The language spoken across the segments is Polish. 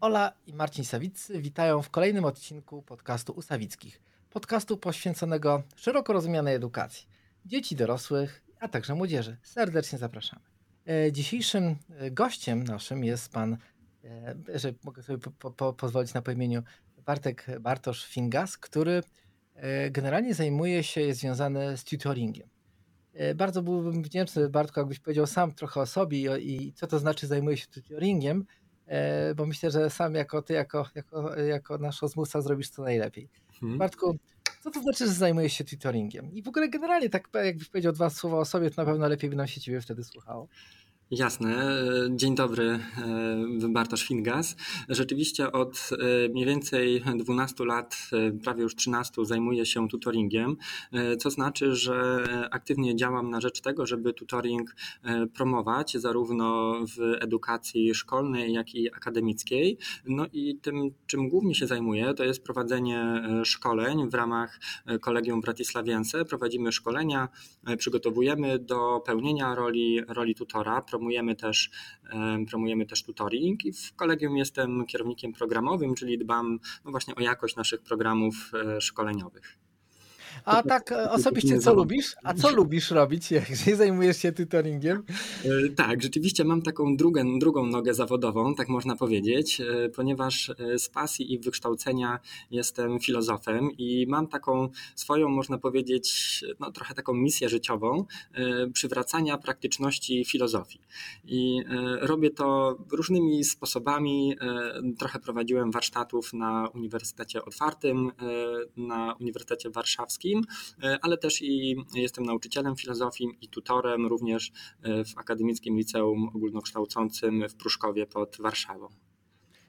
Ola i Marcin Sawiccy witają w kolejnym odcinku podcastu Usawickich. Podcastu poświęconego szeroko rozumianej edukacji dzieci, dorosłych, a także młodzieży. Serdecznie zapraszamy. E, dzisiejszym e, gościem naszym jest pan, e, że mogę sobie po, po, pozwolić na imieniu, Bartek Bartosz Fingas, który generalnie zajmuje się, jest związany z tutoringiem. Bardzo byłbym wdzięczny, Bartku, jakbyś powiedział sam trochę o sobie i, i co to znaczy zajmuje się tutoringiem, bo myślę, że sam jako ty, jako, jako, jako nasz rozmówca zrobisz to najlepiej. Hmm. Bartku, co to znaczy, że zajmujesz się tutoringiem? I w ogóle generalnie tak jakbyś powiedział dwa słowa o sobie, to na pewno lepiej by nam się ciebie wtedy słuchało. Jasne. Dzień dobry, e, Bartosz Fingas. Rzeczywiście od e, mniej więcej 12 lat, e, prawie już 13 zajmuję się tutoringiem, co znaczy, że aktywnie działam na rzecz tego, żeby tutoring promować zarówno w edukacji szkolnej, jak i akademickiej. No i tym, czym głównie się zajmuję, to jest prowadzenie szkoleń w ramach Kolegium Bratislaviense. Prowadzimy szkolenia, przygotowujemy do pełnienia roli, roli tutora, promujemy też, promujemy też tutoring i w kolegium jestem kierownikiem programowym, czyli dbam no właśnie o jakość naszych programów e, szkoleniowych. A tak e, osobiście co lubisz? A co lubisz robić, jak zajmujesz się tutoringiem? E, tak, rzeczywiście mam taką drugą, drugą nogę zawodową, tak można powiedzieć, e, ponieważ z pasji i wykształcenia jestem filozofem i mam taką swoją, można powiedzieć, no, trochę taką misję życiową przywracania praktyczności filozofii. I robię to różnymi sposobami. Trochę prowadziłem warsztatów na Uniwersytecie Otwartym, na Uniwersytecie Warszawskim E, ale też i jestem nauczycielem filozofii i tutorem również e, w Akademickim Liceum Ogólnokształcącym w Pruszkowie pod Warszawą.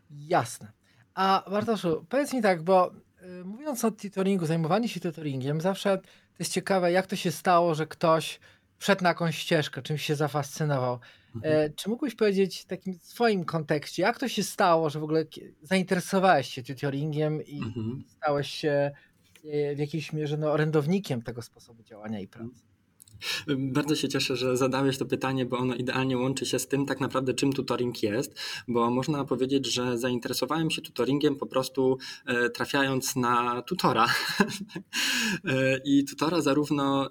Jasne. A Bartoszu, powiedz mi tak, bo e, mówiąc o tutoringu, zajmowanie się tutoringiem, zawsze to jest ciekawe, jak to się stało, że ktoś wszedł na jakąś ścieżkę, czymś się zafascynował. Mhm. Czy mógłbyś powiedzieć w takim swoim kontekście, jak to się stało, że w ogóle zainteresowałeś się tutoringiem i mhm. stałeś się w jakiejś mierze no, orędownikiem tego sposobu działania i pracy. Bardzo się cieszę, że zadałeś to pytanie, bo ono idealnie łączy się z tym tak naprawdę, czym tutoring jest, bo można powiedzieć, że zainteresowałem się tutoringiem po prostu e, trafiając na tutora. E, I tutora zarówno e,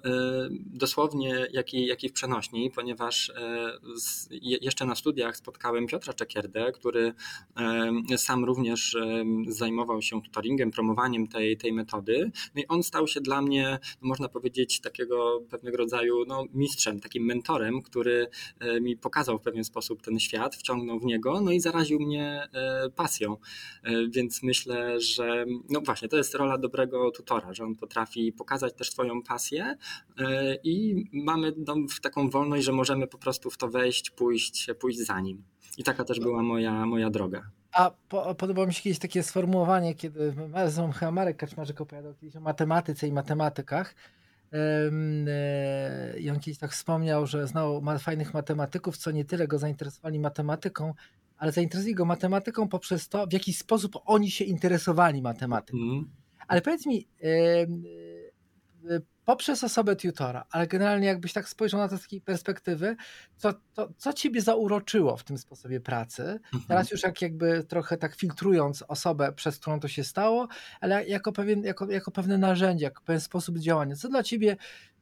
dosłownie, jak i, jak i w przenośni, ponieważ jeszcze na studiach spotkałem Piotra Czekierdę, który sam również zajmował się tutoringiem, promowaniem tej, tej metody. No i on stał się dla mnie, można powiedzieć, takiego pewnego rodzaju rodzaju no, mistrzem, takim mentorem, który e, mi pokazał w pewien sposób ten świat, wciągnął w niego, no i zaraził mnie e, pasją. E, więc myślę, że no właśnie, to jest rola dobrego tutora, że on potrafi pokazać też swoją pasję i mamy no, taką wolność, że możemy po prostu w to wejść, pójść, pójść za nim. I taka też była moja, moja droga. A po, podobało mi się kiedyś takie sformułowanie, kiedy Marek Kaczmarzyk opowiadał kiedyś o matematyce i matematykach, I on kiedyś tak wspomniał, że znał fajnych matematyków, co nie tyle go zainteresowali matematyką, ale zainteresowali go matematyką poprzez to, w jaki sposób oni się interesowali matematyką. Mm. Ale powiedz mi, poprzez osobę tutora, ale generalnie jakbyś tak spojrzał na to z takiej perspektywy, co, to, co ciebie zauroczyło w tym sposobie pracy? Mhm. Teraz już jak jakby trochę tak filtrując osobę, przez którą to się stało, ale jako, pewien, jako, jako pewne narzędzie, jako pewien sposób działania. Co dla ciebie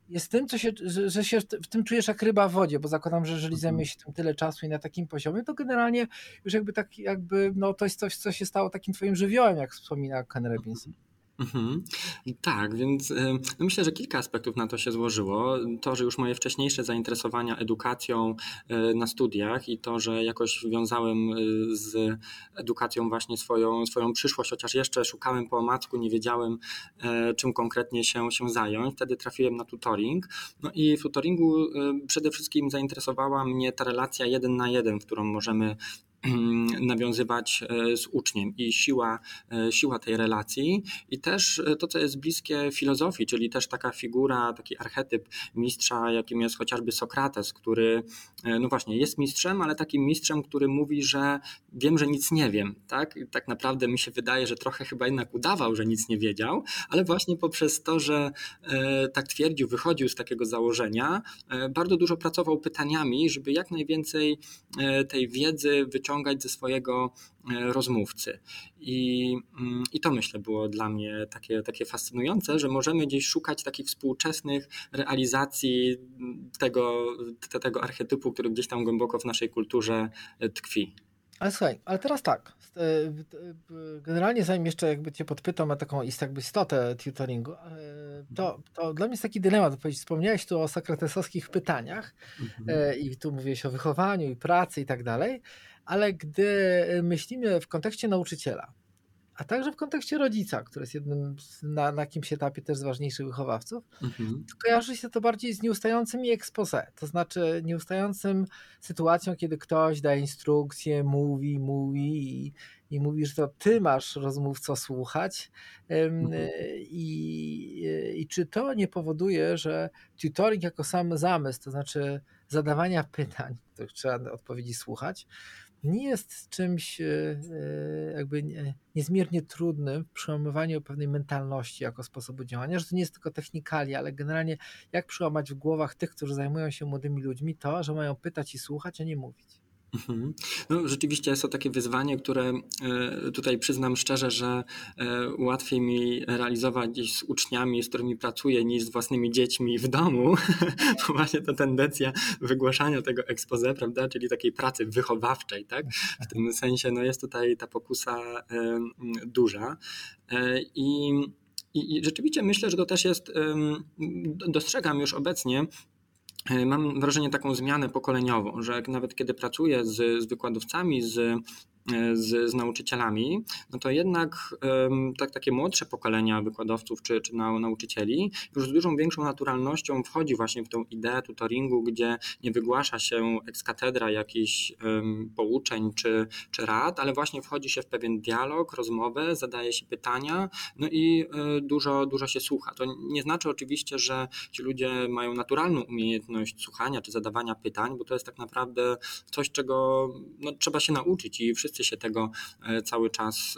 jest tym, co się, że, że się w tym czujesz jak ryba w wodzie, bo zakładam, że jeżeli zajmuje mhm. się tym tyle czasu i na takim poziomie, to generalnie już jakby tak, jakby, no to jest coś, co się stało takim twoim żywiołem, jak wspomina Ken Robinson. Mhm. Tak, więc no myślę, że kilka aspektów na to się złożyło. To, że już moje wcześniejsze zainteresowania edukacją e, na studiach i to, że jakoś wiązałem e, z edukacją właśnie swoją, swoją przyszłość, chociaż jeszcze szukałem po omacku, nie wiedziałem czym konkretnie się, się zająć. Wtedy trafiłem na tutoring. No i w tutoringu przede wszystkim zainteresowała mnie ta relacja jeden na jeden, w którą możemy nawiązywać e, z uczniem i siła, e, siła tej relacji i też e, to, co jest bliskie filozofii, czyli też taka figura, taki archetyp mistrza, jakim jest chociażby Sokrates, który no właśnie jest mistrzem, ale takim mistrzem, który mówi, że wiem, że nic nie wiem, tak? I tak naprawdę mi się wydaje, że trochę chyba jednak udawał, że nic nie wiedział, ale właśnie poprzez to, że tak twierdził, wychodził z takiego założenia, bardzo dużo pracował pytaniami, żeby jak najwięcej tej wiedzy wyciągnąć wyciągać ze swojego rozmówcy. I, mm, I to myślę było dla mnie takie, takie fascynujące, że możemy gdzieś szukać takich współczesnych realizacji tego, tego archetypu, który gdzieś tam głęboko w naszej kulturze tkwi. Ale słuchaj, ale teraz tak. E, generalnie zanim jeszcze jakby cię podpytam o taką jakby istotę tutoringu, e, to, to dla mnie jest taki dylemat. Wspomniałeś tu o sokratesowskich pytaniach mhm. E, i tu mówiłeś o wychowaniu i pracy i tak dalej, ale gdy myślimy w kontekście nauczyciela, a także w kontekście rodzica, który jest jednym z, na, na jakimś etapie też z ważniejszych wychowawców, mhm. kojarzy się to bardziej z nieustającymi expose, to znaczy nieustającym sytuacją, kiedy ktoś daje instrukcje, mówi, mówi i, i mówi, że to ty masz rozmówco słuchać mhm. I, i czy to nie powoduje, że tutoring jako sam zamysł, to znaczy zadawania pytań, których trzeba odpowiedzi słuchać, nie jest czymś e, e, jakby niezmiernie trudnym w przełamywaniu pewnej mentalności jako sposobu działania, że to nie jest tylko technikalia, ale generalnie jak przełamać w głowach tych, którzy zajmują się młodymi ludźmi to, że mają pytać i słuchać, a nie mówić. Mhm. No, rzeczywiście jest to takie wyzwanie, które e, tutaj przyznam szczerze, że e, łatwiej mi realizować z uczniami, z którymi pracuję, niż z własnymi dziećmi w domu. Bo właśnie ta tendencja wygłaszania tego expose, prawda, czyli takiej pracy wychowawczej, tak? W tym sensie no, jest tutaj ta pokusa e, duża. I i, rzeczywiście myślę, że to też jest, dostrzegam już obecnie, mam wrażenie taką zmianę pokoleniową, że nawet kiedy pracuję z, z wykładowcami, z E, z, z nauczycielami, no to jednak tak, takie młodsze pokolenia wykładowców czy, czy nauczycieli już z dużą większą naturalnością wchodzi właśnie w tą ideę tutoringu, gdzie nie wygłasza się ex katedra jakichś um, pouczeń czy, czy rad, ale właśnie wchodzi się w pewien dialog, rozmowę, zadaje się pytania, no i y, dużo, dużo się słucha. To nie znaczy oczywiście, że ci ludzie mają naturalną umiejętność słuchania czy zadawania pytań, bo to jest tak naprawdę coś, czego no, trzeba się nauczyć i wszyscy wszyscy się tego e, cały czas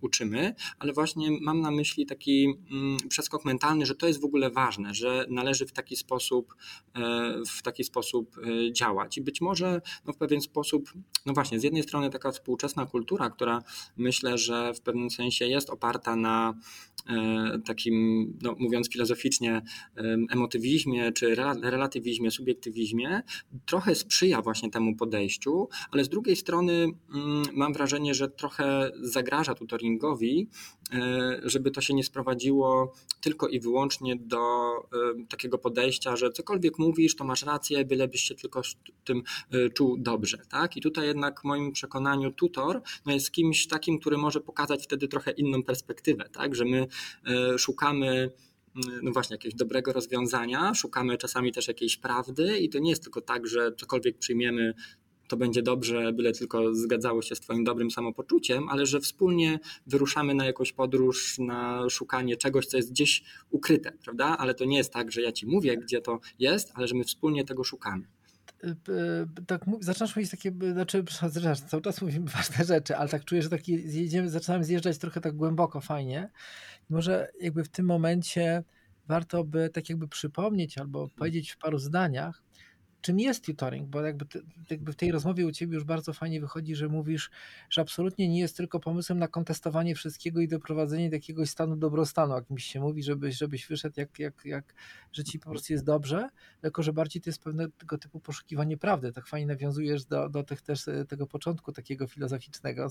uczymy, ale właśnie mam na myśli taki mm, przeskok mentalny, że to jest w ogóle ważne, że należy w taki sposób, e, w taki sposób e, działać. I być może no, w pewien sposób, no właśnie, z jednej strony taka współczesna kultura, która myślę, że w pewnym sensie jest oparta na takim, no, mówiąc filozoficznie, emotywizmie czy relatywizmie, subiektywizmie, trochę sprzyja właśnie temu podejściu, ale z drugiej strony mam mm, wrażenie, że trochę zagraża tutoringowi, e, żeby to się nie sprowadziło tylko i wyłącznie do e, takiego podejścia, że cokolwiek mówisz, to masz rację, bylebyś się tylko tym e, czuł dobrze. Tak? I tutaj jednak w moim przekonaniu tutor no jest kimś takim, który może pokazać wtedy trochę inną perspektywę, tak? że my szukamy no właśnie jakiegoś dobrego rozwiązania, szukamy czasami też jakiejś prawdy i to nie jest tylko tak, że cokolwiek przyjmiemy, to będzie dobrze, byle tylko zgadzało się z Twoim dobrym samopoczuciem, ale że wspólnie wyruszamy na jakąś podróż, na szukanie czegoś, co jest gdzieś ukryte, prawda? Ale to nie jest tak, że ja Ci mówię, gdzie to jest, ale że my wspólnie tego szukamy tak zaczynasz mówić takie, znaczy cały czas mówimy ważne rzeczy, ale tak czuję, że taki zjedziemy, zaczynamy zjeżdżać trochę tak głęboko, fajnie. I może jakby w tym momencie warto by tak jakby przypomnieć albo powiedzieć w paru zdaniach, czym jest tutoring, bo jakby, jakby w tej rozmowie u ciebie już bardzo fajnie wychodzi, że mówisz, że absolutnie nie jest tylko pomysłem na kontestowanie wszystkiego i doprowadzenie do jakiegoś stanu dobrostanu, o jakimś się mówi, żebyś, żebyś wyszedł jak, jak, jak, że ci po prostu jest dobrze, tylko że bardziej to jest pewnego typu poszukiwanie prawdy. Tak fajnie nawiązujesz do, do tych też tego początku takiego filozoficznego.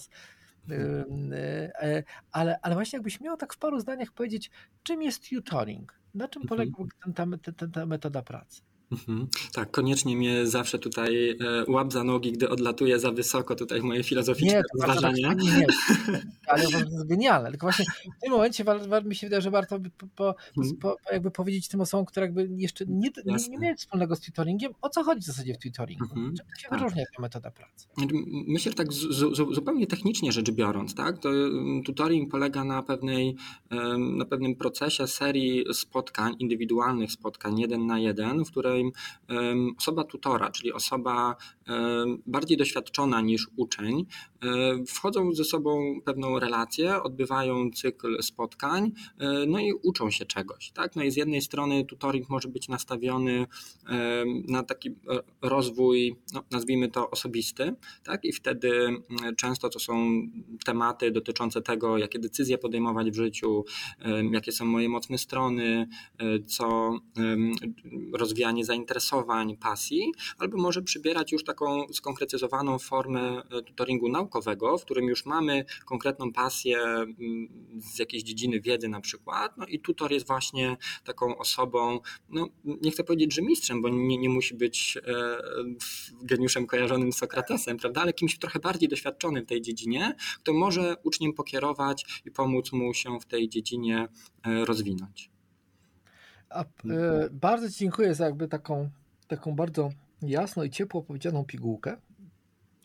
E, ale, ale właśnie jakbyś miał tak w paru zdaniach powiedzieć, czym jest tutoring? Na czym polega mhm. ta, ta, ta metoda pracy? Mhm. Tak, koniecznie mnie zawsze tutaj e, łap za nogi, gdy odlatuje za wysoko tutaj moje filozoficzne nie, rozważania. Nie, nie, ale to jest genialne. Tylko właśnie w tym momencie mi się wydaje, że warto by po, po, mhm. po, jakby powiedzieć tym osobom, które jakby jeszcze nie, nie, nie miały wspólnego z tutoringiem, o co chodzi w zasadzie w tutoringu. Mhm. Czym się tak. wyróżnia ta metoda pracy? Myślę, że tak z, z, zupełnie technicznie rzecz biorąc, tak, to mm, tutoring polega na pewnej, na pewnym procesie serii spotkań, indywidualnych spotkań, jeden na jeden, w osoba tutora, czyli osoba bardziej doświadczona niż uczeń, wchodzą ze sobą pewną relację, odbywają cykl spotkań, no i uczą się czegoś. Tak? No i z jednej strony tutoring może być nastawiony na taki rozwój, no, nazwijmy to osobisty, tak? i wtedy często to są tematy dotyczące tego, jakie decyzje podejmować w życiu, jakie są moje mocne strony, co rozwijanie zainteresowań, pasji, albo może przybierać już taką skonkretyzowaną formę e, tutoringu naukowego, w którym już mamy konkretną pasję mm, z jakiejś dziedziny wiedzy na przykład, no i tutor jest właśnie taką osobą, no nie chcę powiedzieć, że mistrzem, bo nie, nie musi być e, geniuszem kojarzonym z Sokratesem, prawda, ale kimś trochę bardziej doświadczonym w tej dziedzinie, kto może uczniem pokierować i pomóc mu się w tej dziedzinie e, rozwinąć. A, bardzo dziękuję za jakby taką, taką bardzo jasno i ciepło powiedzianą pigułkę.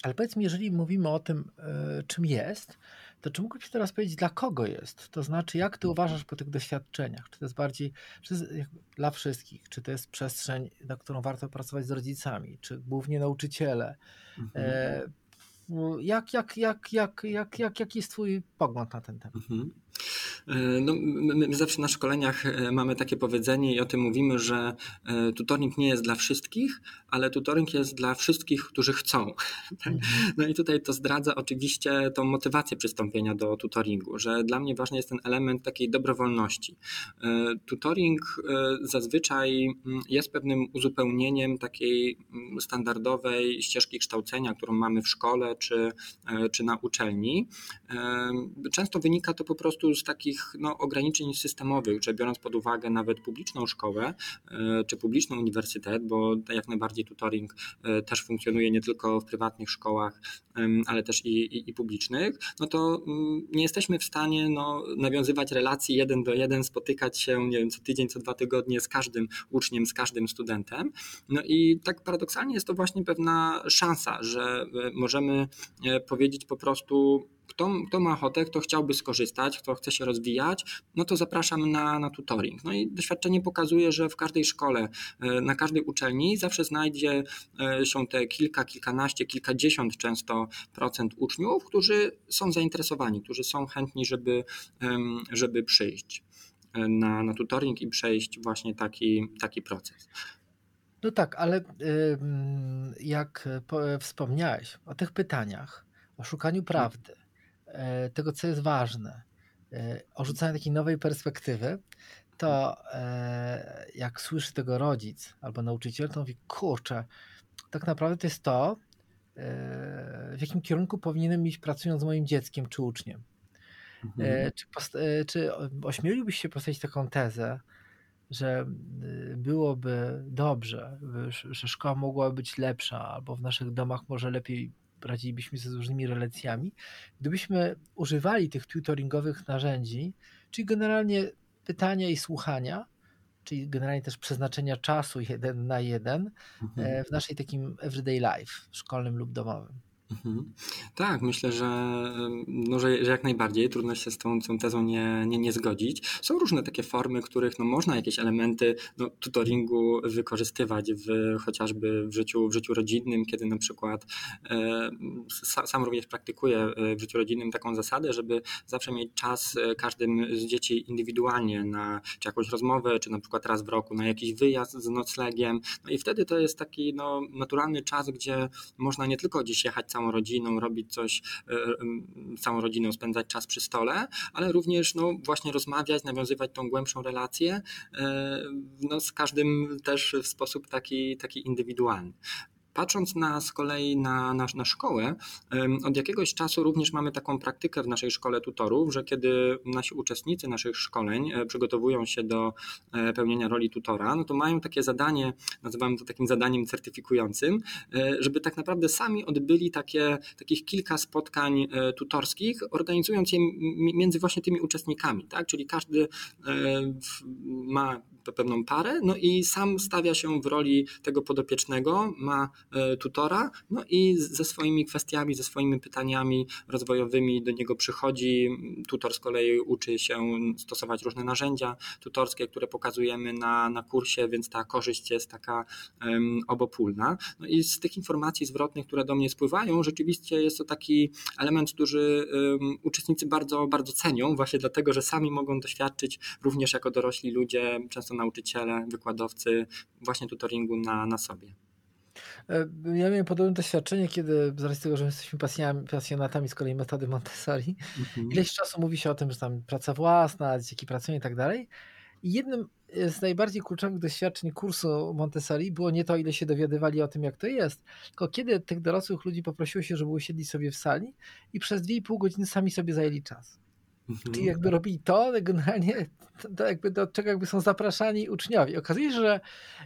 Ale powiedz mi, jeżeli mówimy o tym, e, czym jest, to czy mógłbyś teraz powiedzieć, dla kogo jest? To znaczy, jak ty uważasz po tych doświadczeniach? Czy to jest bardziej czy jest dla wszystkich? Czy to jest przestrzeń, na którą warto pracować z rodzicami? Czy głównie nauczyciele? Mhm. E, jak, jak, jak, jak, jak, jak, jaki jest Twój pogląd na ten temat? Mhm. E, no, my, my, zawsze na szkoleniach e, mamy takie powiedzenie i o tym mówimy, że e, tutoring nie jest dla wszystkich, ale tutoring jest dla wszystkich, którzy chcą. Tak? No i tutaj to zdradza oczywiście tą motywację przystąpienia do tutoringu, że dla mnie ważny jest ten element takiej dobrowolności. Tutoring zazwyczaj mm, jest pewnym uzupełnieniem takiej mm, standardowej ścieżki kształcenia, którą mamy w szkole czy, czy na uczelni. Często wynika to po prostu z takich no, ograniczeń systemowych, że biorąc pod uwagę nawet publiczną szkołę e, czy publiczny uniwersytet, bo jak najbardziej tutoring e, też funkcjonuje nie tylko w prywatnych szkołach, ale też i, i, i publicznych, no to mm, nie jesteśmy w stanie no, nawiązywać relacji jeden do jeden, spotykać się nie wiem, co tydzień, co dwa tygodnie z każdym uczniem, z każdym studentem. No i tak paradoksalnie jest to właśnie pewna szansa, że e, możemy powiedzieć po prostu kto, kto ma ochotę, kto chciałby skorzystać, kto chce się rozwijać, no to zapraszam na, na tutoring. No i doświadczenie pokazuje, że w każdej szkole, e, na każdej uczelni zawsze znajdzie e, się te kilka, kilkanaście, kilkadziesiąt często procent uczniów, którzy są zainteresowani, którzy są chętni, żeby, żeby przyjść e, na, na tutoring i przejść właśnie taki, taki proces. No tak, ale jak wspomniałeś o tych pytaniach, o szukaniu prawdy, E, tego, co jest ważne, e, o rzucaniu takiej nowej perspektywy, to e, jak słyszy tego rodzic albo nauczyciel, to mówi, kurczę, tak naprawdę to jest to, w jakim kierunku powinienem iść pracując z moim dzieckiem czy uczniem. Mhm. Czy, czy ośmieliłbyś się postawić taką tezę, że byłoby dobrze, że szkoła mogłaby być lepsza, albo w naszych domach może lepiej radzilibyśmy sobie z różnymi relacjami, gdybyśmy używali tych tutoringowych narzędzi, czyli generalnie pytania i słuchania, czyli generalnie też przeznaczenia czasu jeden na jeden mhm. E, w naszej takim everyday life, szkolnym lub domowym. Mhm. Tak, myślę, że, no, że, że, jak najbardziej trudno się z tą, tą tezą nie, nie, nie zgodzić. Są różne takie formy, których no, można jakieś elementy no, tutoringu wykorzystywać w, chociażby w życiu, w życiu rodzinnym, kiedy na przykład e, sam również praktykuję e, w życiu rodzinnym taką zasadę, żeby zawsze mieć czas e, każdym z dzieci indywidualnie na czy jakąś rozmowę, czy na przykład raz w roku na jakiś wyjazd z noclegiem. No i wtedy to jest taki no, naturalny czas, gdzie można nie tylko gdzieś jechać całą rodziną, robić coś, e, całą rodziną, spędzać czas przy stole, ale również no, właśnie rozmawiać, nawiązywać tą głębszą relację e, no, z każdym też w sposób taki, taki indywidualny. Patrząc na, z kolei na, na, na szkołę, od jakiegoś czasu również mamy taką praktykę w naszej szkole tutorów, że kiedy nasi uczestnicy naszych szkoleń e, przygotowują się do e, pełnienia roli tutora, no to mają takie zadanie, nazywamy to takim zadaniem certyfikującym, e, żeby tak naprawdę sami odbyli takie, takich kilka spotkań tutorskich, organizując je między właśnie tymi uczestnikami, tak? Czyli każdy ma pewną parę, no i sam stawia się w roli tego podopiecznego, ma tutora, no i ze swoimi kwestiami, ze swoimi pytaniami rozwojowymi do niego przychodzi. Tutor z kolei uczy się stosować różne narzędzia tutorskie, które pokazujemy na, na kursie, więc ta korzyść jest taka um, obopólna. No i z tych informacji zwrotnych, które do mnie spływają, rzeczywiście jest to taki element, który um, uczestnicy bardzo, bardzo cenią, właśnie dlatego, że sami mogą doświadczyć również jako dorośli ludzie, często nauczyciele, wykładowcy, właśnie tutoringu na, na sobie. E, ja miałem podobne doświadczenie, kiedy z racji tego, że jesteśmy pasjonatami z kolei metody Montessori, mhm. ileś czasu mówi się o tym, że tam praca własna, dzieci pracują i tak dalej. I jednym z najbardziej kluczowych doświadczeń kursu Montessori było nie to, ile się dowiadywali o tym, jak to jest, tylko kiedy tych dorosłych ludzi poprosiło się, żeby usiedli sobie w sali i przez 2,5 godziny sami sobie zajęli czas. Mhm. Czyli jakby robili to, generalnie to jakby do czego jakby są zapraszani uczniowie. Okazuje się, że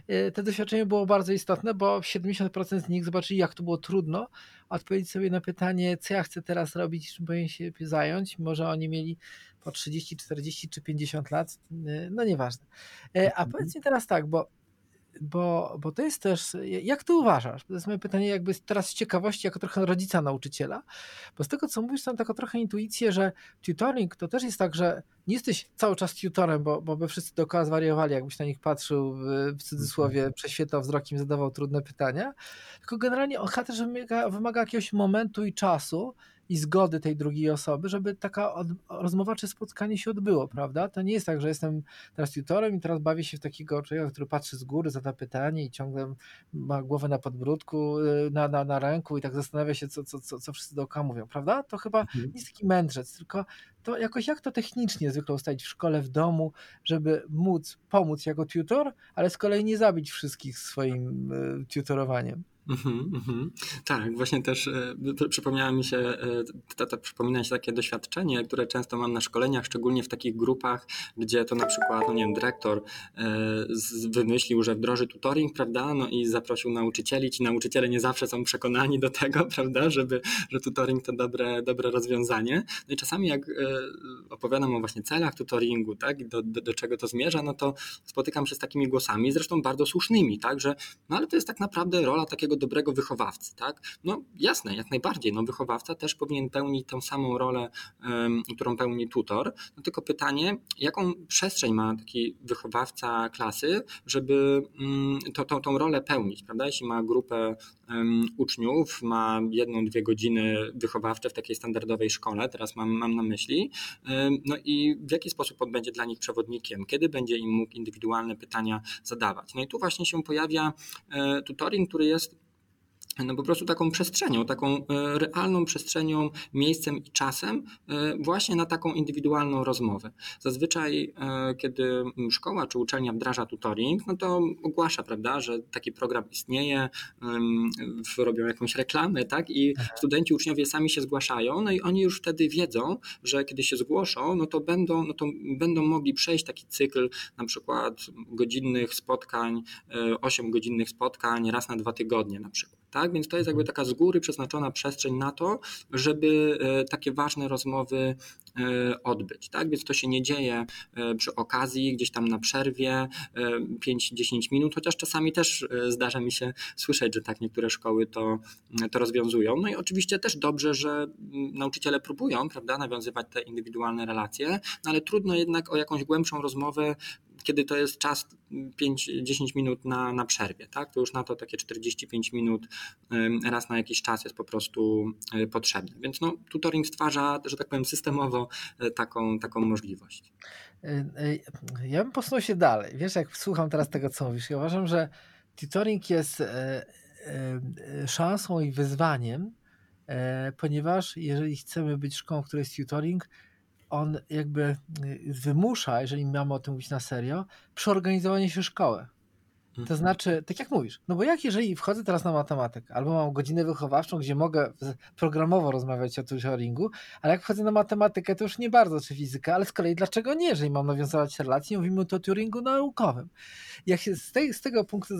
e, to doświadczenie było bardzo istotne, bo 70% z nich zobaczyli, jak to było trudno odpowiedzieć sobie na pytanie, co ja chcę teraz robić, czym powinien się zająć. Może oni mieli po 30, 40 czy 50 lat, e, no nieważne. E, a mhm. powiedz mi teraz tak, bo bo, bo to jest też, jak ty uważasz? To jest moje pytanie jakby teraz z ciekawości, jako trochę rodzica nauczyciela, bo z tego co mówisz, mam taką trochę intuicję, że tutoring to też jest tak, że nie jesteś cały czas tutorem, bo, bo by wszyscy dookoła zwariowali, jakbyś na nich patrzył w, cudzysłowie, mhm. prześwietlał wzrokiem, zadawał trudne pytania, tylko generalnie on też wymaga, wymaga jakiegoś momentu i czasu, i zgody tej drugiej osoby, żeby taka od, rozmowa czy spotkanie się odbyło, prawda? To nie jest tak, że jestem teraz tutorem i teraz bawię się w takiego człowieka, który patrzy z góry, zada pytanie i ciągle ma głowę na podbródku, y, na, na, na ręku i tak zastanawia się, co, co, co, co wszyscy dookoła mówią, prawda? To chyba mhm. nie jest taki mędrzec, tylko to jakoś jak to technicznie zwykle ustalić w szkole, w domu, żeby móc pomóc jako tutor, ale z kolei nie zabić wszystkich swoim y, tutorowaniem. Mm-hmm. Tak, właśnie też e, przypomniało mi się, e, to, to przypomina się takie doświadczenie, które często mam na szkoleniach, szczególnie w takich grupach, gdzie to na przykład, no nie wiem, dyrektor e, z, wymyślił, że wdroży tutoring, prawda, no i zaprosił nauczycieli, ci nauczyciele nie zawsze są przekonani do tego, prawda, żeby, że tutoring to dobre, dobre rozwiązanie. No i czasami jak opowiadam o właśnie celach tutoringu, tak, do, do, do czego to zmierza, no to spotykam się z takimi głosami, zresztą bardzo słusznymi, tak, że no ale to jest tak naprawdę rola takiego takiego dobrego wychowawcy, tak? No jasne, jak najbardziej, no wychowawca też powinien pełnić tą samą rolę, um, którą pełni tutor, no tylko pytanie, jaką przestrzeń ma taki wychowawca klasy, żeby um, to, to, tą rolę pełnić, prawda? Jeśli ma grupę um, uczniów, ma jedną, dwie godziny wychowawcze w takiej standardowej szkole, teraz mam, mam na myśli, no i w jaki sposób on będzie dla nich przewodnikiem, kiedy będzie im mógł indywidualne pytania zadawać. No i tu właśnie się pojawia e, tutoring, który jest no po prostu taką przestrzenią, taką e, realną przestrzenią, miejscem i czasem e, właśnie na taką indywidualną rozmowę. Zazwyczaj, e, kiedy szkoła czy uczelnia wdraża tutoring, no to ogłasza, prawda, że taki program istnieje, robią jakąś reklamę, tak, i studenci, uczniowie sami się zgłaszają, no i oni już wtedy wiedzą, że kiedy się zgłoszą, no to będą, no to będą mogli przejść taki cykl na przykład godzinnych spotkań, 8 godzinnych spotkań raz na dwa tygodnie na przykład tak? Więc to jest jakby taka z góry przeznaczona przestrzeń na to, żeby e, takie ważne rozmowy odbyć, tak? Więc to się nie dzieje e, przy okazji, gdzieś tam na przerwie, 5-10 minut, chociaż czasami też zdarza mi się słyszeć, że tak niektóre szkoły to, to rozwiązują. No i oczywiście też dobrze, że nauczyciele próbują, prawda, nawiązywać te indywidualne relacje, no ale trudno jednak o jakąś głębszą rozmowę kiedy to jest czas 5-10 minut na, na przerwie, tak? To już na to takie 45 minut raz na jakiś czas jest po prostu e, potrzebne. Więc no, tutoring stwarza, że tak powiem, systemowo e, taką, taką możliwość. E, ja bym posunął się dalej. Wiesz, jak słucham teraz tego, co mówisz, ja uważam, że tutoring jest szansą i wyzwaniem, ponieważ jeżeli chcemy być szkołą, w której jest tutoring, on jakby wymusza, jeżeli mamy o tym mówić na serio, przeorganizowanie się szkoły. To mhm. znaczy, tak jak mówisz, no bo jak jeżeli wchodzę teraz na matematykę, albo mam godzinę wychowawczą, gdzie mogę programowo rozmawiać o tutoringu, ale jak wchodzę na matematykę, to już nie bardzo, czy fizykę, ale z kolei dlaczego nie, jeżeli mam nawiązywać relacje, mówimy o tutoringu naukowym. Jak się z, tej, z tego punktu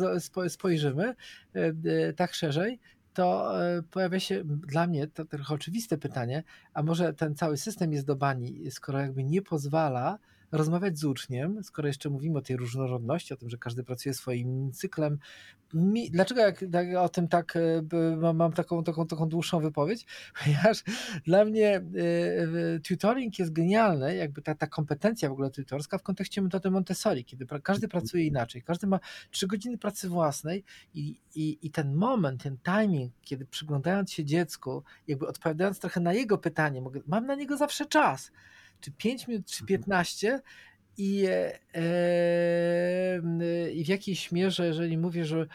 spojrzymy y, y, tak szerzej, to e, pojawia się dla mnie to trochę oczywiste pytanie, a może ten cały system jest do bani, skoro jakby nie pozwala rozmawiać z uczniem, skoro jeszcze mówimy o tej różnorodności, o tym, że każdy pracuje swoim cyklem. Mi, dlaczego jak, o tym tak e, mam, taką, taką, taką dłuższą wypowiedź? Ponieważ dla mnie y, tutoring jest genialny, jakby ta, ta kompetencja w ogóle tutorska w kontekście metody Montessori, kiedy pra, każdy pracuje inaczej, każdy ma trzy godziny pracy własnej i, i, i ten moment, ten timing, kiedy przyglądając się dziecku, jakby odpowiadając trochę na jego pytanie, mogę, mam na niego zawsze czas, czy 5 minut, czy 15 mhm. i, e, e, i w jakiejś mierze, jeżeli mówię, że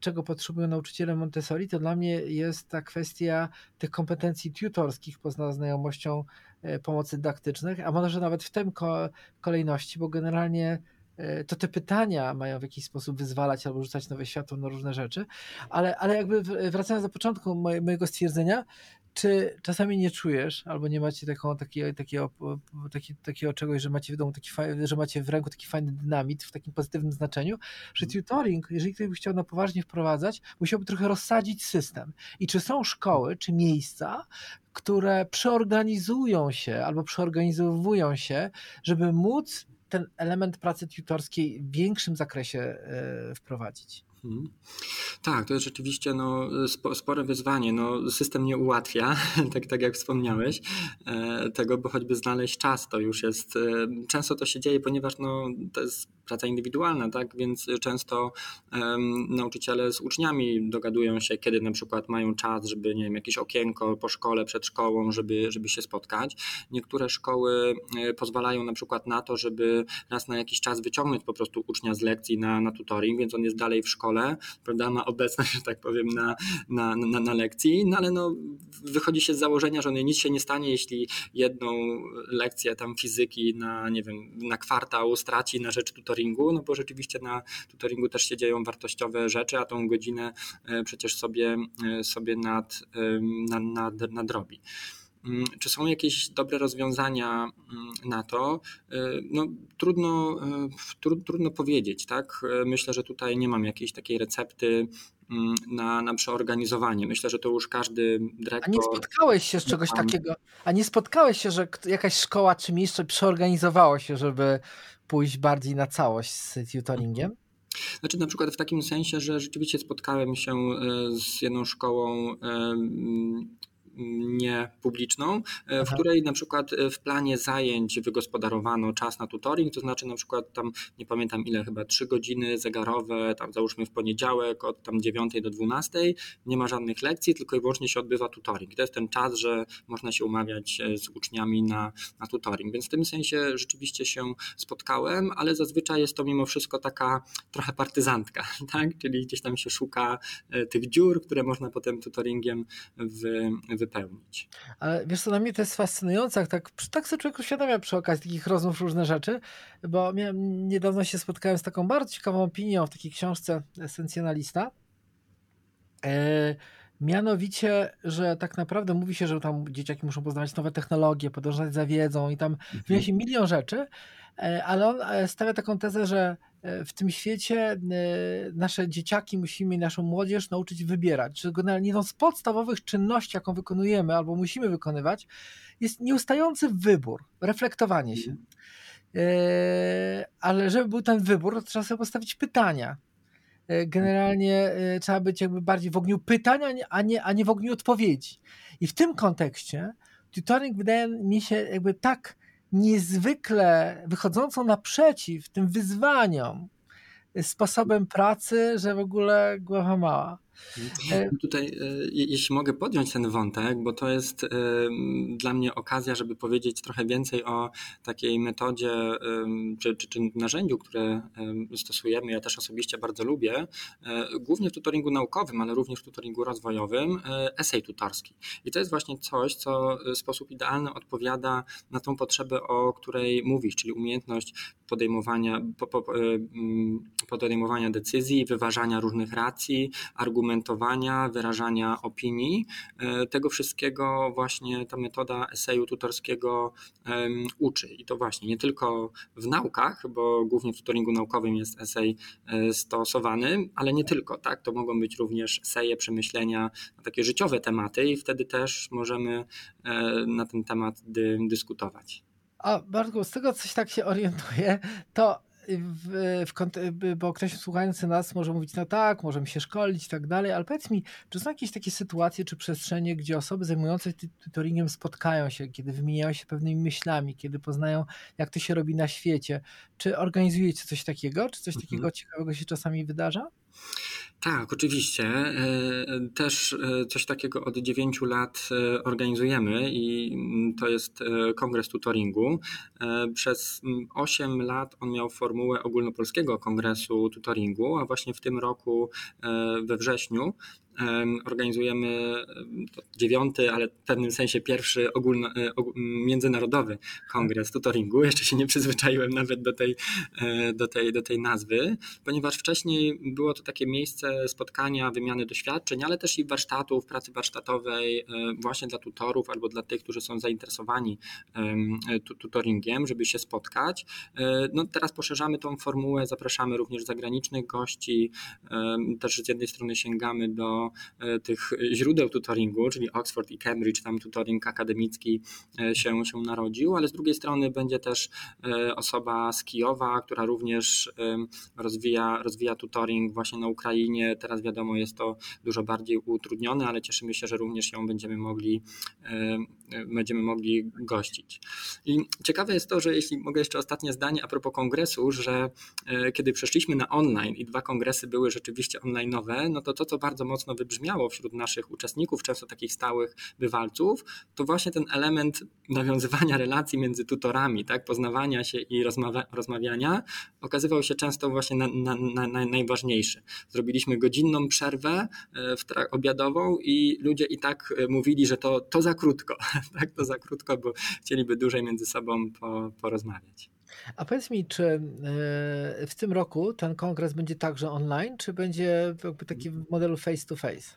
czego potrzebują nauczyciele Montessori, to dla mnie jest ta kwestia tych kompetencji tutorskich poza znajomością e, pomocy dydaktycznych, a może nawet w tym kolejności, bo generalnie E, to te pytania mają w jakiś sposób wyzwalać albo rzucać nowe światło na różne rzeczy. Ale, ale jakby wracając do początku mojego stwierdzenia, czy czasami nie czujesz, albo nie macie taką, takiego, takiego, takiego czegoś, że macie w domu taki fajny, że macie w ręku taki fajny dynamit w takim pozytywnym znaczeniu, że mhm. tutoring, jeżeli ktoś by chciał na poważnie wprowadzać, musiałby trochę rozsadzić system. I czy są szkoły, czy miejsca, które przeorganizują się albo przeorganizowują się, żeby móc ten element pracy tutorskiej w większym zakresie e, wprowadzić. Mhm. Tak, to jest rzeczywiście no, spore wyzwanie. No, system nie ułatwia, tak, tak jak wspomniałeś, e, tego, bo choćby znaleźć czas to już jest. E, często to się dzieje, ponieważ no, to jest praca indywidualna, tak? więc często um, nauczyciele z uczniami dogadują się, kiedy na przykład mają czas, żeby nie wiem, jakieś okienko po szkole, przed szkołą, żeby, żeby się spotkać. Niektóre szkoły pozwalają na przykład na to, żeby raz na jakiś czas wyciągnąć po prostu ucznia z lekcji na, na tutoring, więc on jest dalej w szkole szkole, prawda, ma obecność, że tak powiem, na, na, na, na lekcji, no ale no, wychodzi się z założenia, że nic się nie stanie, jeśli jedną lekcję tam fizyki na, nie wiem, na kwartał straci na rzecz tutoringu, no bo rzeczywiście na tutoringu też się dzieją wartościowe rzeczy, a tą godzinę e, przecież sobie, e, sobie nad, nad, nad, nadrobi. Mm, czy są jakieś dobre rozwiązania mm, na to? Y, no, trudno, y, trudno powiedzieć, tak? Myślę, że tutaj nie mam jakiejś takiej recepty mm, na, na przeorganizowanie. Myślę, że to już każdy dyrektor. A nie spotkałeś się z czegoś takiego? A nie spotkałeś się, że jakaś szkoła czy miejsce przeorganizowało się, żeby pójść bardziej na całość z tutoringiem? Znaczy na przykład w takim sensie, że rzeczywiście spotkałem się y, z jedną szkołą niepubliczną, e, w której na przykład e, w planie zajęć wygospodarowano czas na tutoring, to znaczy na przykład tam nie pamiętam ile, chyba 3 godziny zegarowe, tam załóżmy w poniedziałek od tam 9 do 12, nie ma żadnych lekcji, tylko i wyłącznie się odbywa tutoring. To jest ten czas, że można się umawiać e, z uczniami na, na tutoring, więc w tym sensie rzeczywiście się spotkałem, ale zazwyczaj jest to mimo wszystko taka trochę partyzantka, tak? czyli gdzieś tam się szuka tych dziur, które można potem tutoringiem wy, wy wypełnić. Ale wiesz co, dla mnie to jest fascynujące, tak, tak sobie człowiek uświadamia przy okazji takich rozmów różne rzeczy, bo miałem, niedawno się spotkałem z taką bardzo ciekawą opinią w takiej książce Esencjonalista, e, Mianowicie, że tak naprawdę mówi się, że tam dzieciaki muszą poznawać nowe technologie, podążać za wiedzą i tam mhm. się milion rzeczy, ale on e, stawia taką tezę, że E, w tym świecie e, nasze dzieciaki musimy, naszą młodzież nauczyć wybierać. Że generalnie jedną z podstawowych czynności, jaką wykonujemy albo musimy wykonywać, jest nieustający wybór, reflektowanie się. E, ale żeby był ten wybór, to trzeba sobie postawić pytania. Generalnie trzeba być jakby bardziej w ogniu pytań, a nie, a nie w ogniu odpowiedzi. I w tym kontekście tutoring wydaje mi się jakby tak niezwykle wychodzącą naprzeciw tym wyzwaniom sposobem pracy, że w ogóle głowa mała. E, Tutaj, e, jeśli mogę podjąć ten wątek, bo to jest e, dla mnie okazja, żeby powiedzieć trochę więcej o takiej metodzie czy, czy, czy narzędziu, które stosujemy. Ja też osobiście bardzo lubię, głównie w tutoringu naukowym, ale również w tutoringu rozwojowym, esej tutorski. I to jest właśnie coś, co w sposób idealny odpowiada na tą potrzebę, o której mówisz, czyli umiejętność podejmowania, po, po, podejmowania decyzji, wyważania różnych racji, argumentów, argumentowania, wyrażania opinii. E, tego wszystkiego właśnie ta metoda eseju tutorskiego uczy. I to właśnie nie tylko w naukach, bo głównie w tutoringu naukowym jest esej e, stosowany, ale nie tylko. Tak? To mogą być również eseje, przemyślenia na takie życiowe tematy i wtedy też możemy e, na ten temat dyskutować. A Bartku, z tego coś tak się orientuję, to w, w, bo ktoś słuchający nas może mówić, no tak, możemy się szkolić i tak dalej, ale powiedz mi, czy są jakieś takie sytuacje czy przestrzenie, gdzie osoby zajmujące się tutoringiem spotkają się, kiedy wymieniają się pewnymi myślami, kiedy poznają, jak to się robi na świecie? Czy organizujecie coś takiego? Czy coś mhm. takiego ciekawego się czasami wydarza? Tak, oczywiście. E, też e, coś takiego od 9 lat e, organizujemy i mm, to jest kongres tutoringu. Przez 8 mm, lat on miał formułę ogólnopolskiego kongresu tutoringu, a właśnie w tym roku we wrześniu organizujemy dziewiąty, ale w pewnym sensie pierwszy ogólno, e, międzynarodowy kongres tutoringu. Jeszcze się nie przyzwyczaiłem nawet do tej, e, do, tej, do tej nazwy, ponieważ wcześniej było to takie miejsce spotkania, wymiany doświadczeń, ale też i warsztatów, pracy warsztatowej e, właśnie dla tutorów albo dla tych, którzy są zainteresowani tutoringiem, żeby się spotkać. No teraz poszerzamy tą formułę, zapraszamy również zagranicznych gości, też z jednej strony sięgamy do E, tych źródeł tutoringu, czyli Oxford i Cambridge, tam tutoring akademicki e, się, się narodził, ale z drugiej strony będzie też e, osoba z Kijowa, która również rozwija, rozwija tutoring właśnie na Ukrainie. Teraz wiadomo, jest to dużo bardziej utrudnione, ale cieszymy się, że również ją będziemy mogli, będziemy mogli gościć. I ciekawe jest to, że jeśli mogę jeszcze ostatnie zdanie a propos kongresu, że kiedy przeszliśmy na online i dwa kongresy były rzeczywiście online'owe, no to to, co bardzo mocno wybrzmiało wśród naszych uczestników, często takich stałych bywalców, to właśnie ten element nawiązywania relacji między tutorami, tak, poznawania się i rozmawia, rozmawiania okazywał się często właśnie na, na, na, najważniejszy. Zrobiliśmy godzinną przerwę e, w obiadową i ludzie i tak e, mówili, że to, to za krótko, tak, to za krótko, bo chcieliby dłużej między sobą po, porozmawiać. A powiedz mi, czy e, w tym roku ten kongres będzie także online, czy będzie jakby taki w modelu face to face?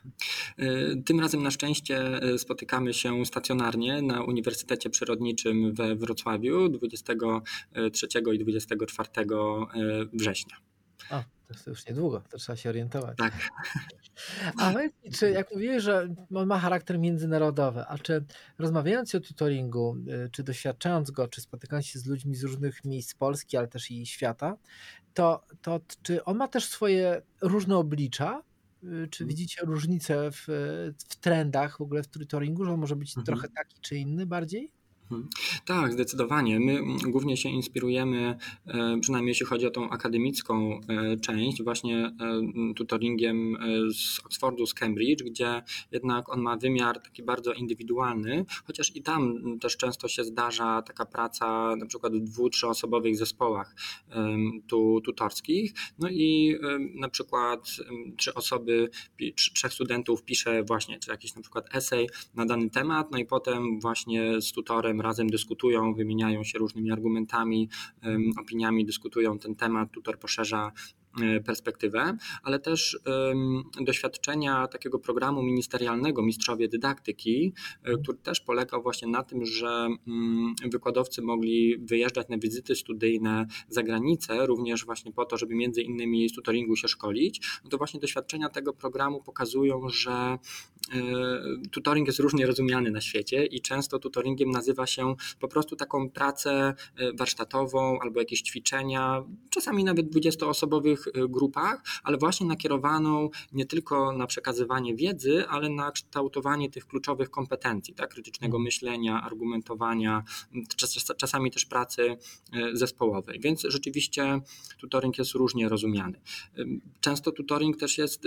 E, tym razem na szczęście e, spotykamy się stacjonarnie na Uniwersytecie Przyrodniczym we Wrocławiu 23 i 24 września. O, to już niedługo, to trzeba się orientować. Tak. A czy jak mówiłeś, że on ma charakter międzynarodowy, a czy rozmawiając o tutoringu, y, czy doświadczając go, czy spotykając się z ludźmi z różnych miejsc Polski, ale też i świata, to, to czy on ma też swoje różne oblicza? Y, czy mhm. widzicie różnice w, w trendach w ogóle w tutoringu, że on może być mhm. trochę taki czy inny bardziej? Mhm. Tak, zdecydowanie. My mm, głównie się inspirujemy, e, przynajmniej jeśli chodzi o tą akademicką e, część, właśnie e, tutoringiem z Oxfordu, z Cambridge, gdzie jednak on ma wymiar taki bardzo indywidualny, chociaż i tam też często się zdarza taka praca na przykład w dwu, trzyosobowych zespołach tu, tutorskich. No i na przykład trzy osoby, trzech studentów pisze właśnie, czy jakiś na przykład esej na dany temat, no i potem właśnie z tutorem razem dyskutują, wymieniają się różnymi argumentami, opiniami, dyskutują ten temat, tutor poszerza perspektywę, ale też doświadczenia takiego programu ministerialnego Mistrzowie Dydaktyki, e, który też polegał właśnie na tym, że mm, wykładowcy mogli wyjeżdżać na wizyty studyjne za granicę, również właśnie po to, żeby między innymi z tutoringu się szkolić, no to właśnie doświadczenia tego programu pokazują, że e, tutoring jest różnie rozumiany na świecie i często tutoringiem nazywa się po prostu taką pracę warsztatową albo jakieś ćwiczenia, czasami nawet 20-osobowych Y, grupach, ale właśnie nakierowaną nie tylko na przekazywanie wiedzy, ale na kształtowanie tych kluczowych kompetencji, tak, krytycznego mhm. myślenia, argumentowania, czasami też pracy y, zespołowej. Więc rzeczywiście tutoring jest różnie rozumiany. Często tutoring też jest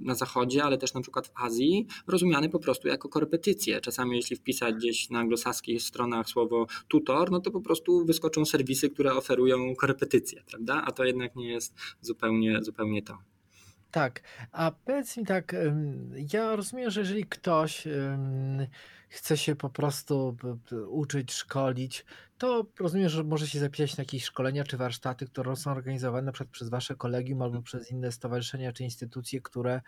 na zachodzie, ale też na przykład w Azji rozumiany po prostu jako korepetycje. Czasami jeśli wpisać gdzieś na anglosaskich stronach słowo tutor, no to po prostu wyskoczą serwisy, które oferują korepetycje, prawda? A to jednak nie jest zupełnie zupełnie, zupełnie to. Tak, a powiedz mi tak, ja rozumiem, że jeżeli ktoś chce się po prostu uczyć, szkolić, to rozumiem, że może się zapisać na jakieś szkolenia czy warsztaty, które są organizowane na przykład przez wasze kolegium albo przez inne stowarzyszenia czy instytucje, które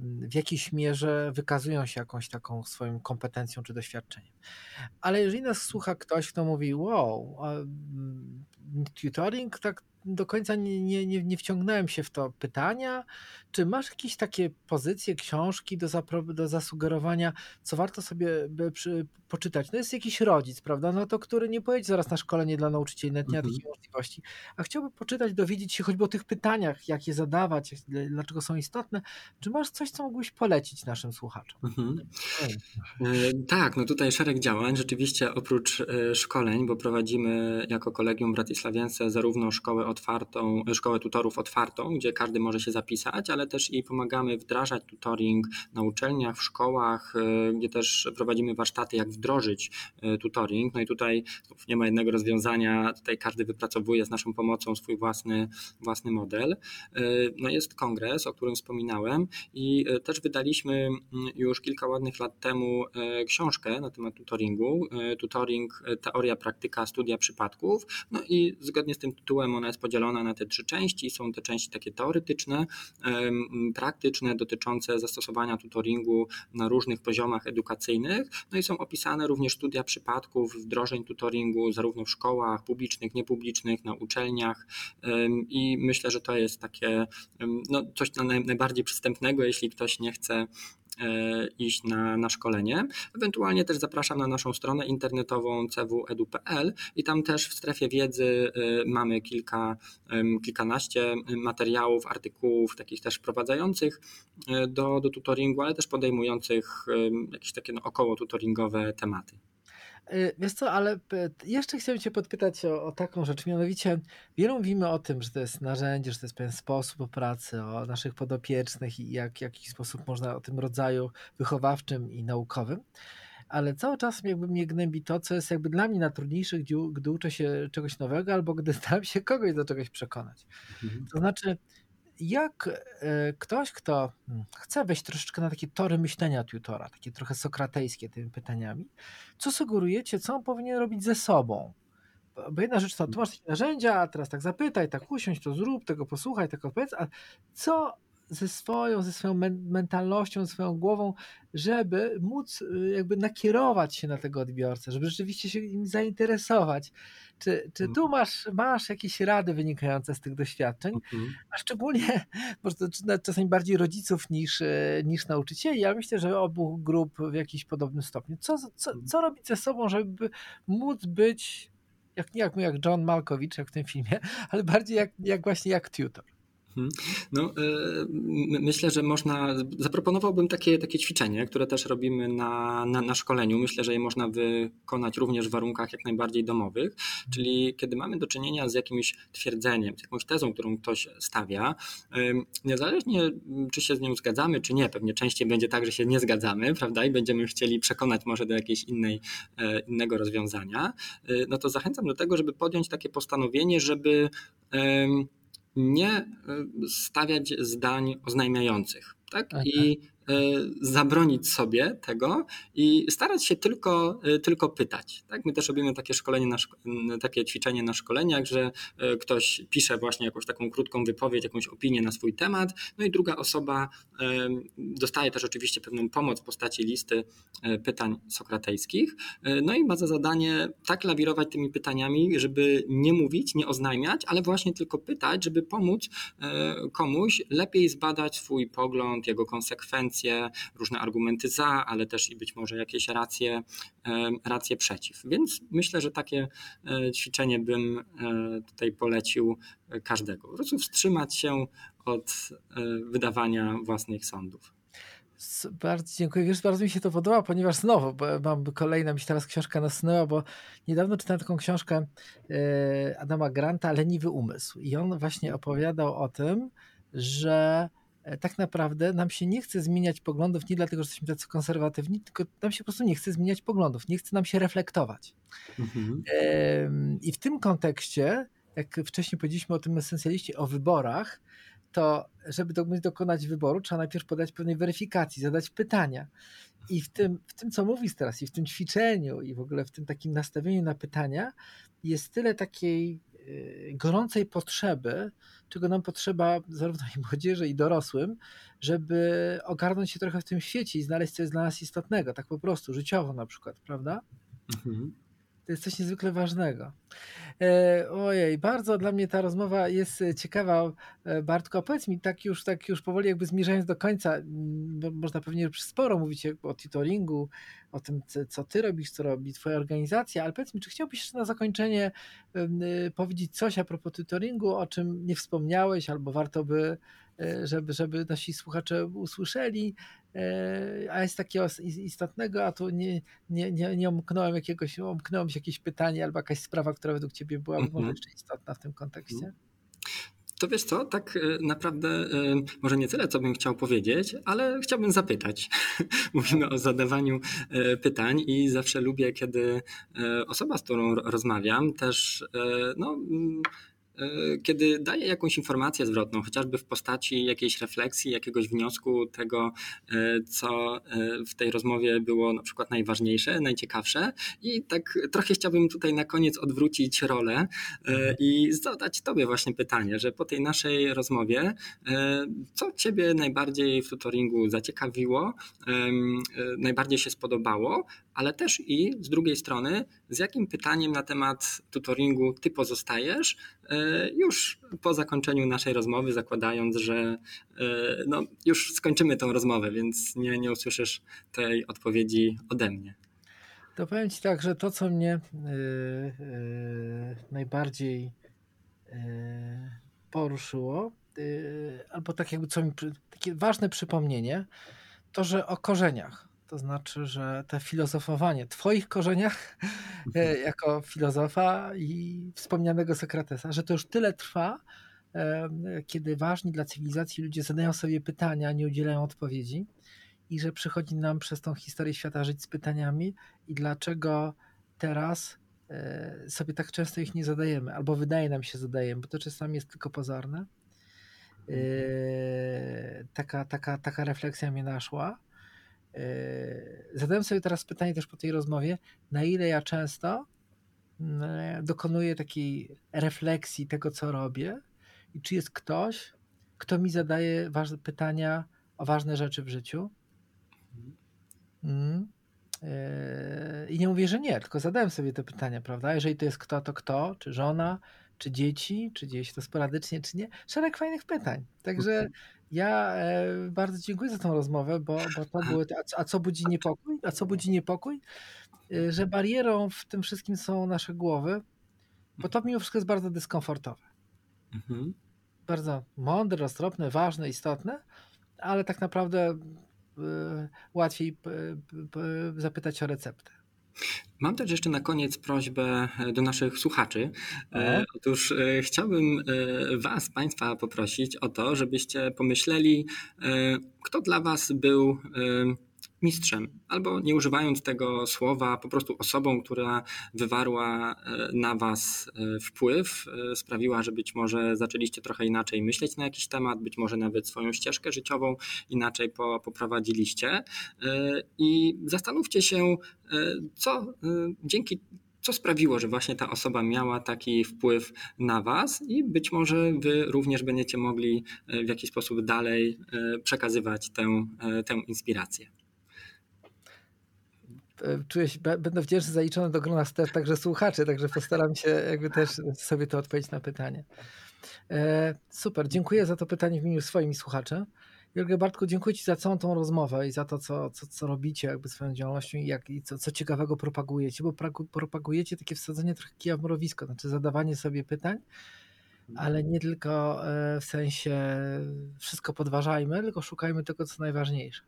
w jakiejś mierze wykazują się jakąś taką swoją kompetencją czy doświadczeniem. Ale jeżeli nas słucha ktoś, kto mówi, wow, tutoring tak do końca nie, nie, nie, nie wciągnąłem się w to pytania. Czy masz jakieś takie pozycje, książki do, zapro, do zasugerowania, co warto sobie przy, poczytać? No jest jakiś rodzic, prawda? No to który nie pojedzie zaraz na szkolenie dla nauczycieli, nawet nie ma mhm. takiej możliwości, a chciałby poczytać, dowiedzieć się choćby o tych pytaniach, jak je zadawać, dlaczego są istotne. Czy masz coś, co mógłbyś polecić naszym słuchaczom? Mhm. E, tak, no tutaj szereg działań. Rzeczywiście oprócz e, szkoleń, bo prowadzimy jako kolegium Bratisławiense zarówno szkołę otwartą, szkołę tutorów otwartą, gdzie każdy może się zapisać, ale też i pomagamy wdrażać tutoring na uczelniach, w szkołach, e, gdzie też prowadzimy warsztaty, jak wdrożyć tutoring. No i tutaj nie ma jednego rozwiązania, tutaj każdy wypracowuje z naszą pomocą swój własny, własny model. No jest kongres, o którym wspominałem i też wydaliśmy mm, już kilka ładnych lat temu książkę na temat tutoringu. Tutoring, teoria, praktyka, studia przypadków. No i zgodnie z tym tytułem ona jest podzielona na te trzy części. Są te części takie teoretyczne, praktyczne, dotyczące zastosowania tutoringu na różnych poziomach edukacyjnych. No i są opisane również studia przypadków, wdrożeń tutoringu, zarówno w szkołach publicznych, niepublicznych, na uczelniach. I myślę, że to jest takie no, coś najbardziej przystępnego, jeśli ktoś nie chce iść na, na szkolenie. Ewentualnie też zapraszam na naszą stronę internetową cwedu.pl i tam też w strefie wiedzy e, mamy kilka, kilkanaście materiałów, artykułów, takich też wprowadzających e, do, do tutoringu, ale też podejmujących jakieś takie no, około tutoringowe tematy. Y, wiesz co, ale jeszcze chciałem Cię podpytać o, o, taką rzecz. Mianowicie, wielu mówimy o tym, że to jest narzędzie, że to jest pewien sposób pracy, o naszych podopiecznych i jak, w jaki sposób można o tym rodzaju wychowawczym i naukowym. Ale cały czas jakby mnie gnębi to, co jest jakby dla mnie najtrudniejsze, gdy, gdy uczę się czegoś nowego, albo gdy staram się kogoś do czegoś przekonać. Mhm. To znaczy, jak e, ktoś, kto hmm, chce wejść troszeczkę na takie tory myślenia tutora, takie trochę sokratejskie tymi pytaniami, co sugerujecie, co on powinien robić ze sobą? Bo jedna rzecz to, tu masz takie narzędzia, teraz tak zapytaj, tak usiądź, to zrób, tego posłuchaj, tak odpowiedz, a co ze swoją, ze swoją mentalnością, swoją głową, żeby móc y, jakby nakierować się na tego odbiorcę, żeby rzeczywiście się zainteresować. Czy, czy tu mhm. masz, masz jakieś rady wynikające z tych doświadczeń, mhm. a szczególnie może to czasami bardziej rodziców niż, y, niż nauczycieli, ale myślę, że obu grup w jakimś podobnym stopniu. Co, co, mhm. co robić ze sobą, żeby móc być jak nie jak, jak John Malkowicz, jak w tym filmie, ale bardziej jak, jak właśnie jak tutor. Mhm. No, e, myślę, że można. Zaproponowałbym takie, takie ćwiczenie, które też robimy na, na, na, szkoleniu. Myślę, że je można wykonać również w warunkach jak najbardziej domowych. Czyli kiedy mamy do czynienia z jakimś twierdzeniem, z jakąś tezą, którą ktoś stawia, niezależnie czy się z nią zgadzamy, czy nie, pewnie częściej będzie tak, że się nie zgadzamy, prawda, i będziemy chcieli przekonać może do jakiejś innej, e, innego rozwiązania, e, no to zachęcam do tego, żeby podjąć takie postanowienie, żeby nie e, stawiać zdań oznajmiających. Tak? Okay. I E, zabronić sobie tego i starać się tylko, e, tylko pytać. Tak? My też robimy takie szkolenie, na takie ćwiczenie na szkoleniach, że ktoś pisze właśnie jakąś taką krótką wypowiedź, jakąś opinię na swój temat, no i druga osoba dostaje też oczywiście pewną pomoc w postaci listy pytań sokratejskich, no i ma za zadanie tak lawirować tymi pytaniami, żeby nie mówić, nie oznajmiać, ale właśnie tylko pytać, żeby pomóc komuś lepiej zbadać swój pogląd, jego konsekwencje, różne argumenty za, ale też i być może jakieś racje, racje przeciw. Więc myślę, że takie e, ćwiczenie bym e, tutaj polecił każdego. Po prostu wstrzymać się od e, wydawania własnych sądów. Bardzo dziękuję. Wiesz, bardzo mi się to podoba, ponieważ znowu mam kolejna, mi się teraz książka nasunęła, bo niedawno czytałem taką książkę Adama Granta, Leniwy Umysł. I on właśnie opowiadał o tym, że E, tak naprawdę nam się nie chce zmieniać poglądów nie dlatego, że jesteśmy tacy konserwatywni, tylko nam się po prostu nie chce zmieniać poglądów, nie chce nam się reflektować. Mhm. I w tym kontekście, jak wcześniej powiedzieliśmy o tym esencjaliście, o wyborach, to żeby dokonać wyboru, trzeba najpierw podać pewnej weryfikacji, zadać pytania. I w tym, w tym, co mówisz teraz, i w tym ćwiczeniu, i w ogóle w tym takim nastawieniu na pytania, jest tyle takiej gorącej potrzeby, czego nam potrzeba zarówno i młodzieży, i dorosłym, żeby ogarnąć się trochę w tym świecie i znaleźć, co jest dla nas istotnego, tak po prostu, życiowo na przykład, prawda? Mhm. To jest coś niezwykle ważnego. E, ojej, bardzo dla mnie ta rozmowa jest e, ciekawa. E, Bartko, a powiedz mi, tak już, tak już powoli jakby zmierzając do końca, można pewnie sporo mówić o tutoringu, o tym, co ty robisz, co robi twoja organizacja, ale powiedz mi, czy chciałbyś jeszcze na zakończenie powiedzieć coś a propos tutoringu, o czym nie wspomniałeś, albo warto by, żeby, żeby nasi słuchacze usłyszeli, a jest takiego istotnego, a tu nie, nie, nie, nie omknąłem jakiegoś, omknąłem się jakieś pytanie albo jakaś sprawa, która według ciebie była mm -hmm. może jeszcze istotna w tym kontekście? Mhm. To wiesz co, tak e, naprawdę e, może nie tyle, co bym chciał powiedzieć, ale chciałbym zapytać. Mówimy o zadawaniu e, pytań i zawsze lubię, kiedy osoba, z którą rozmawiam, też no, E, kiedy daje jakąś informację zwrotną, chociażby w postaci jakiejś refleksji, jakiegoś wniosku tego, e, co e, w tej rozmowie było na przykład najważniejsze, najciekawsze. I tak trochę chciałbym tutaj na koniec odwrócić rolę i zadać Tobie właśnie pytanie, że po tej naszej rozmowie, co Ciebie najbardziej w tutoringu zaciekawiło, najbardziej się spodobało, ale też i z drugiej strony, z jakim pytaniem na temat tutoringu Ty pozostajesz, E, już po zakończeniu naszej rozmowy, zakładając, że e, no, już skończymy tą rozmowę, więc nie, nie usłyszysz tej odpowiedzi ode mnie. To powiem Ci tak, że to, co mnie yy, yy, najbardziej yy, poruszyło, albo tak jakby co mi, takie ważne przypomnienie, to, że o korzeniach. To znaczy, że te filozofowanie, Twoich korzeniach e, jako filozofa i wspomnianego Sokratesa, że to już tyle trwa, e, kiedy ważni dla cywilizacji ludzie zadają sobie pytania, nie udzielają odpowiedzi i że przychodzi nam przez tą historię świata żyć z pytaniami i dlaczego teraz e, sobie tak często ich nie zadajemy, albo wydaje nam się zadajemy, bo to czasami jest tylko pozorne. Taka, taka, taka refleksja mnie naszła. Yy, zadałem sobie teraz pytanie też po tej rozmowie, na ile ja często mm, dokonuję takiej refleksji tego, co robię i czy jest ktoś, kto mi zadaje ważne pytania o ważne rzeczy w życiu. Mm. Yy, I nie mówię, że nie, tylko zadałem sobie te pytania, prawda? Jeżeli to jest kto, to kto, czy żona, czy dzieci, czy dzieje to sporadycznie, czy nie. Szereg fajnych pytań. Także ja e, bardzo dziękuję za tą rozmowę, bo, bo to były. A, a co budzi niepokój? A co budzi niepokój? E, że barierą w tym wszystkim są nasze głowy, bo to mimo wszystko jest bardzo dyskomfortowe. Mhm. Bardzo mądre, roztropne, ważne, istotne, ale tak naprawdę e, łatwiej zapytać o receptę. Mam też jeszcze na koniec prośbę e, do naszych słuchaczy. E, otóż e, chciałbym Was, Państwa, poprosić o to, żebyście pomyśleli, kto dla Was był mistrzem, albo nie używając tego słowa, po prostu osobą, która wywarła e, na Was e, wpływ, e, sprawiła, że być może zaczęliście trochę inaczej myśleć na jakiś temat, być może nawet swoją ścieżkę życiową inaczej poprowadziliście. I zastanówcie się, co dzięki co sprawiło, że właśnie ta osoba miała taki wpływ na Was i być może Wy również będziecie mogli w jakiś sposób dalej przekazywać tę, tę inspirację. E, czuję się, będę wdzięczny zaliczony do grona też także słuchaczy, także postaram się jakby też sobie to odpowiedzieć na pytanie. E, super, dziękuję za to pytanie w imieniu swoim słuchaczy. Jurgen Bartku, dziękuję Ci za całą tą rozmowę i za to, co, co, co robicie jakby swoją działalnością i, jak, i co, co ciekawego propagujecie, bo propagujecie takie wsadzenie trochę kija w mrowisko, znaczy zadawanie sobie pytań, ale nie tylko e, w sensie wszystko podważajmy, tylko szukajmy tego, co najważniejsze.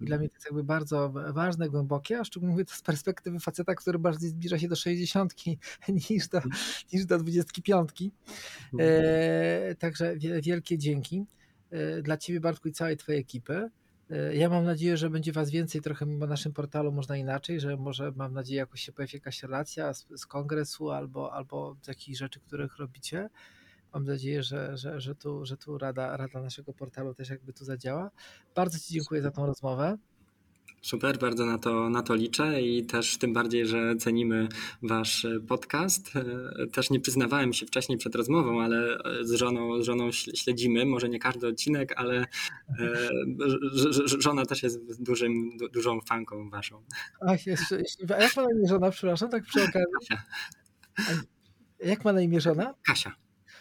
I dla mnie to jest jakby bardzo ważne, głębokie, a szczególnie mówię to z perspektywy faceta, który bardziej zbliża się do 60 niż do, niż do 25. E, także wielkie dzięki e, dla Ciebie, Bartku, i całej Twojej ekipy. E, ja mam nadzieję, że będzie Was więcej trochę na naszym portalu można inaczej, że może mam nadzieję jakoś się pojawi jakaś relacja z, z kongresu albo, albo z jakichś rzeczy, których robicie. Mam nadzieję, że, że, że, tu, że tu rada, rada naszego portalu też jakby tu zadziała. Bardzo Ci dziękuję za tą rozmowę. Super, bardzo na to, na to liczę i też tym bardziej, że cenimy Wasz podcast. E, też nie przyznawałem się wcześniej przed rozmową, ale z żoną, z żoną śledzimy, może nie każdy odcinek, ale e, żona też jest dużym, dużą fanką Waszą. Ach, a jak ma na imię żona, przepraszam, tak przy okazji? Kasia. Jak ma na imię żona? Kasia.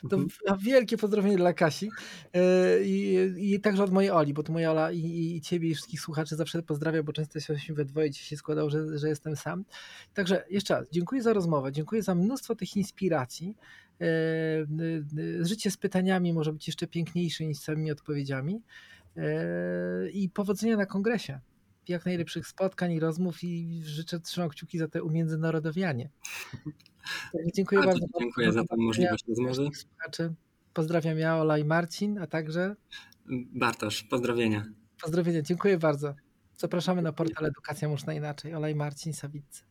To mhm. wielkie pozdrowienie dla Kasi e, I, i także od mojej Oli, bo to moja Ola i, i ciebie i wszystkich słuchaczy zawsze pozdrawiam, bo często się we dwoje dzisiaj się składał, że, że jestem sam. Także jeszcze raz, dziękuję za rozmowę, dziękuję za mnóstwo tych inspiracji. E, e, życie z pytaniami może być jeszcze piękniejsze niż z samymi odpowiedziami. I powodzenia na kongresie. Jak najlepszych spotkań i rozmów i życzę trzymam kciuki za te umiędzynarodowianie. Dziękuję bardzo. bardzo dziękuję za tę możliwość rozmowy. Pozdrawiam ja, Ola i Marcin, a także Bartosz. Pozdrowienia. Pozdrowienia, dziękuję bardzo. Zapraszamy na portal Edukacja Można Inaczej. Ola i Marcin Sawiccy.